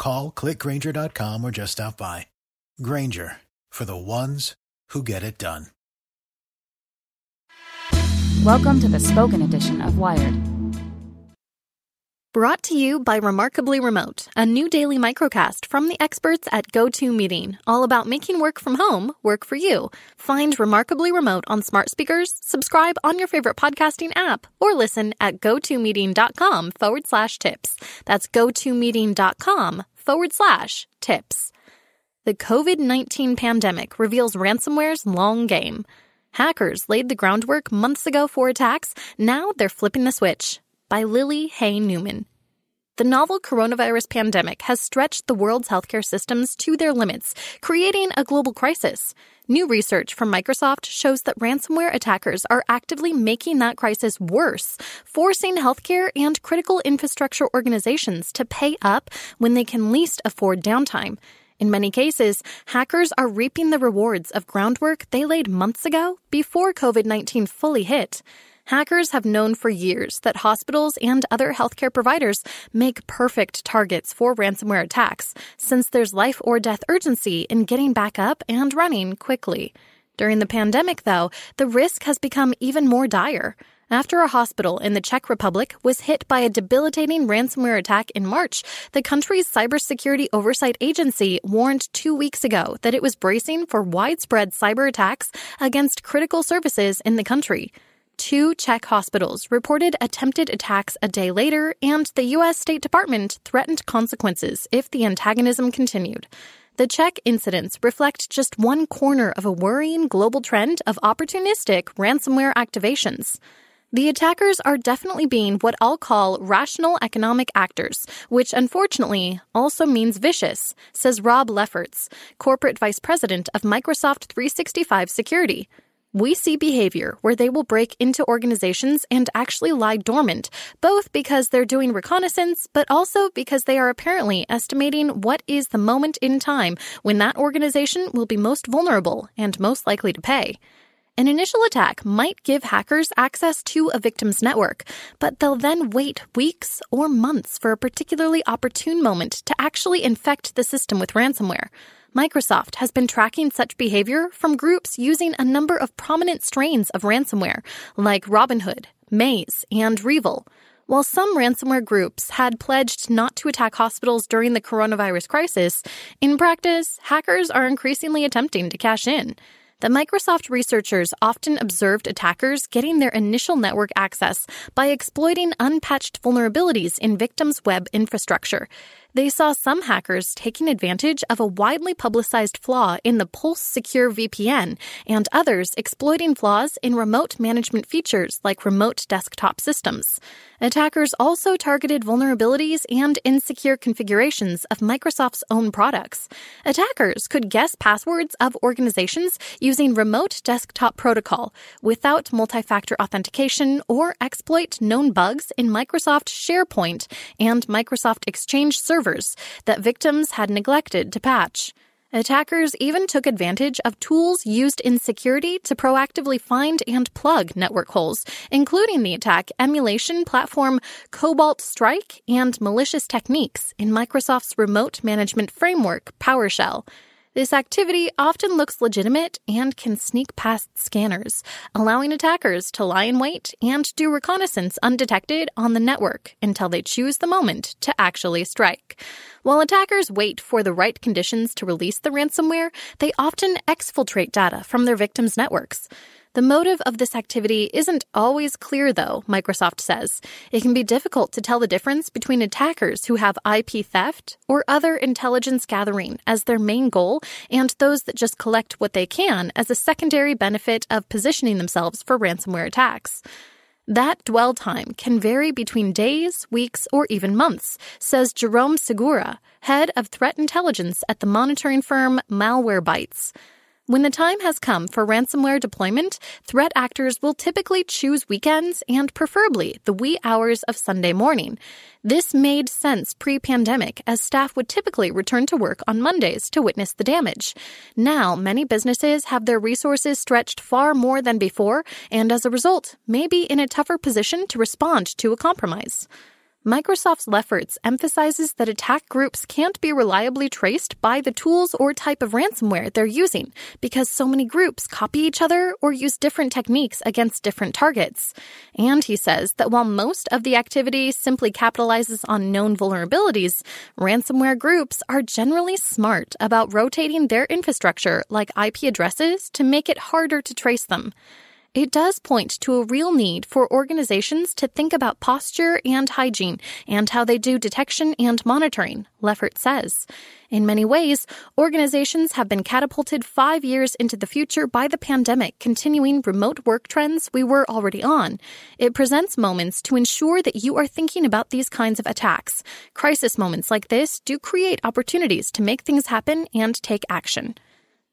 Call clickgrainger.com or just stop by. Grainger for the ones who get it done. Welcome to the spoken edition of Wired. Brought to you by Remarkably Remote, a new daily microcast from the experts at GoToMeeting, all about making work from home work for you. Find Remarkably Remote on smart speakers, subscribe on your favorite podcasting app, or listen at gotomeeting.com forward slash tips. That's gotomeeting.com forward slash tips. The COVID 19 pandemic reveals ransomware's long game. Hackers laid the groundwork months ago for attacks, now they're flipping the switch by Lily Hay Newman. The novel coronavirus pandemic has stretched the world's healthcare systems to their limits, creating a global crisis. New research from Microsoft shows that ransomware attackers are actively making that crisis worse, forcing healthcare and critical infrastructure organizations to pay up when they can least afford downtime. In many cases, hackers are reaping the rewards of groundwork they laid months ago before COVID 19 fully hit. Hackers have known for years that hospitals and other healthcare providers make perfect targets for ransomware attacks, since there's life or death urgency in getting back up and running quickly. During the pandemic, though, the risk has become even more dire. After a hospital in the Czech Republic was hit by a debilitating ransomware attack in March, the country's cybersecurity oversight agency warned two weeks ago that it was bracing for widespread cyber attacks against critical services in the country. Two Czech hospitals reported attempted attacks a day later, and the U.S. State Department threatened consequences if the antagonism continued. The Czech incidents reflect just one corner of a worrying global trend of opportunistic ransomware activations. The attackers are definitely being what I'll call rational economic actors, which unfortunately also means vicious, says Rob Lefferts, corporate vice president of Microsoft 365 Security. We see behavior where they will break into organizations and actually lie dormant, both because they're doing reconnaissance, but also because they are apparently estimating what is the moment in time when that organization will be most vulnerable and most likely to pay. An initial attack might give hackers access to a victim's network, but they'll then wait weeks or months for a particularly opportune moment to actually infect the system with ransomware. Microsoft has been tracking such behavior from groups using a number of prominent strains of ransomware, like RobbinHood, Maze, and REvil. While some ransomware groups had pledged not to attack hospitals during the coronavirus crisis, in practice, hackers are increasingly attempting to cash in. The Microsoft researchers often observed attackers getting their initial network access by exploiting unpatched vulnerabilities in victims' web infrastructure. They saw some hackers taking advantage of a widely publicized flaw in the Pulse Secure VPN, and others exploiting flaws in remote management features like remote desktop systems. Attackers also targeted vulnerabilities and insecure configurations of Microsoft's own products. Attackers could guess passwords of organizations using remote desktop protocol without multi factor authentication or exploit known bugs in Microsoft SharePoint and Microsoft Exchange servers that victims had neglected to patch. Attackers even took advantage of tools used in security to proactively find and plug network holes, including the attack emulation platform Cobalt Strike and malicious techniques in Microsoft's remote management framework, PowerShell. This activity often looks legitimate and can sneak past scanners, allowing attackers to lie in wait and do reconnaissance undetected on the network until they choose the moment to actually strike. While attackers wait for the right conditions to release the ransomware, they often exfiltrate data from their victims' networks. The motive of this activity isn't always clear, though, Microsoft says. It can be difficult to tell the difference between attackers who have IP theft or other intelligence gathering as their main goal and those that just collect what they can as a secondary benefit of positioning themselves for ransomware attacks. That dwell time can vary between days, weeks, or even months, says Jerome Segura, head of threat intelligence at the monitoring firm Malwarebytes. When the time has come for ransomware deployment, threat actors will typically choose weekends and preferably the wee hours of Sunday morning. This made sense pre pandemic, as staff would typically return to work on Mondays to witness the damage. Now, many businesses have their resources stretched far more than before, and as a result, may be in a tougher position to respond to a compromise. Microsoft's Lefferts emphasizes that attack groups can't be reliably traced by the tools or type of ransomware they're using because so many groups copy each other or use different techniques against different targets. And he says that while most of the activity simply capitalizes on known vulnerabilities, ransomware groups are generally smart about rotating their infrastructure like IP addresses to make it harder to trace them. It does point to a real need for organizations to think about posture and hygiene and how they do detection and monitoring, Leffert says. In many ways, organizations have been catapulted five years into the future by the pandemic, continuing remote work trends we were already on. It presents moments to ensure that you are thinking about these kinds of attacks. Crisis moments like this do create opportunities to make things happen and take action.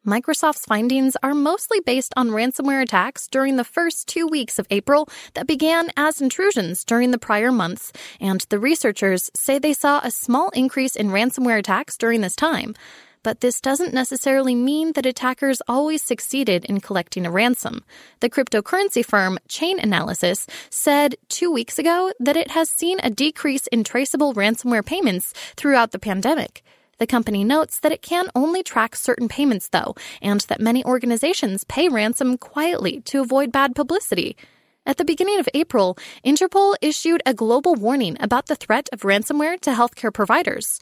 Microsoft's findings are mostly based on ransomware attacks during the first two weeks of April that began as intrusions during the prior months, and the researchers say they saw a small increase in ransomware attacks during this time. But this doesn't necessarily mean that attackers always succeeded in collecting a ransom. The cryptocurrency firm Chainalysis said two weeks ago that it has seen a decrease in traceable ransomware payments throughout the pandemic. The company notes that it can only track certain payments, though, and that many organizations pay ransom quietly to avoid bad publicity. At the beginning of April, Interpol issued a global warning about the threat of ransomware to healthcare providers.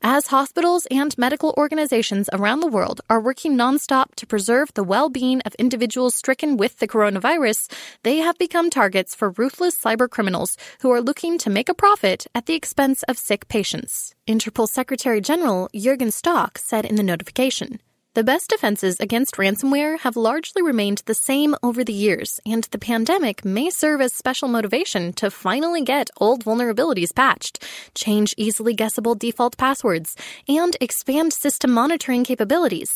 As hospitals and medical organizations around the world are working nonstop to preserve the well being of individuals stricken with the coronavirus, they have become targets for ruthless cybercriminals who are looking to make a profit at the expense of sick patients. Interpol Secretary General Jürgen Stock said in the notification. The best defenses against ransomware have largely remained the same over the years, and the pandemic may serve as special motivation to finally get old vulnerabilities patched, change easily guessable default passwords, and expand system monitoring capabilities.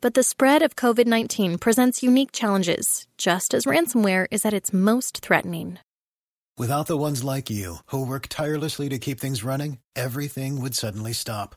But the spread of COVID 19 presents unique challenges, just as ransomware is at its most threatening. Without the ones like you, who work tirelessly to keep things running, everything would suddenly stop.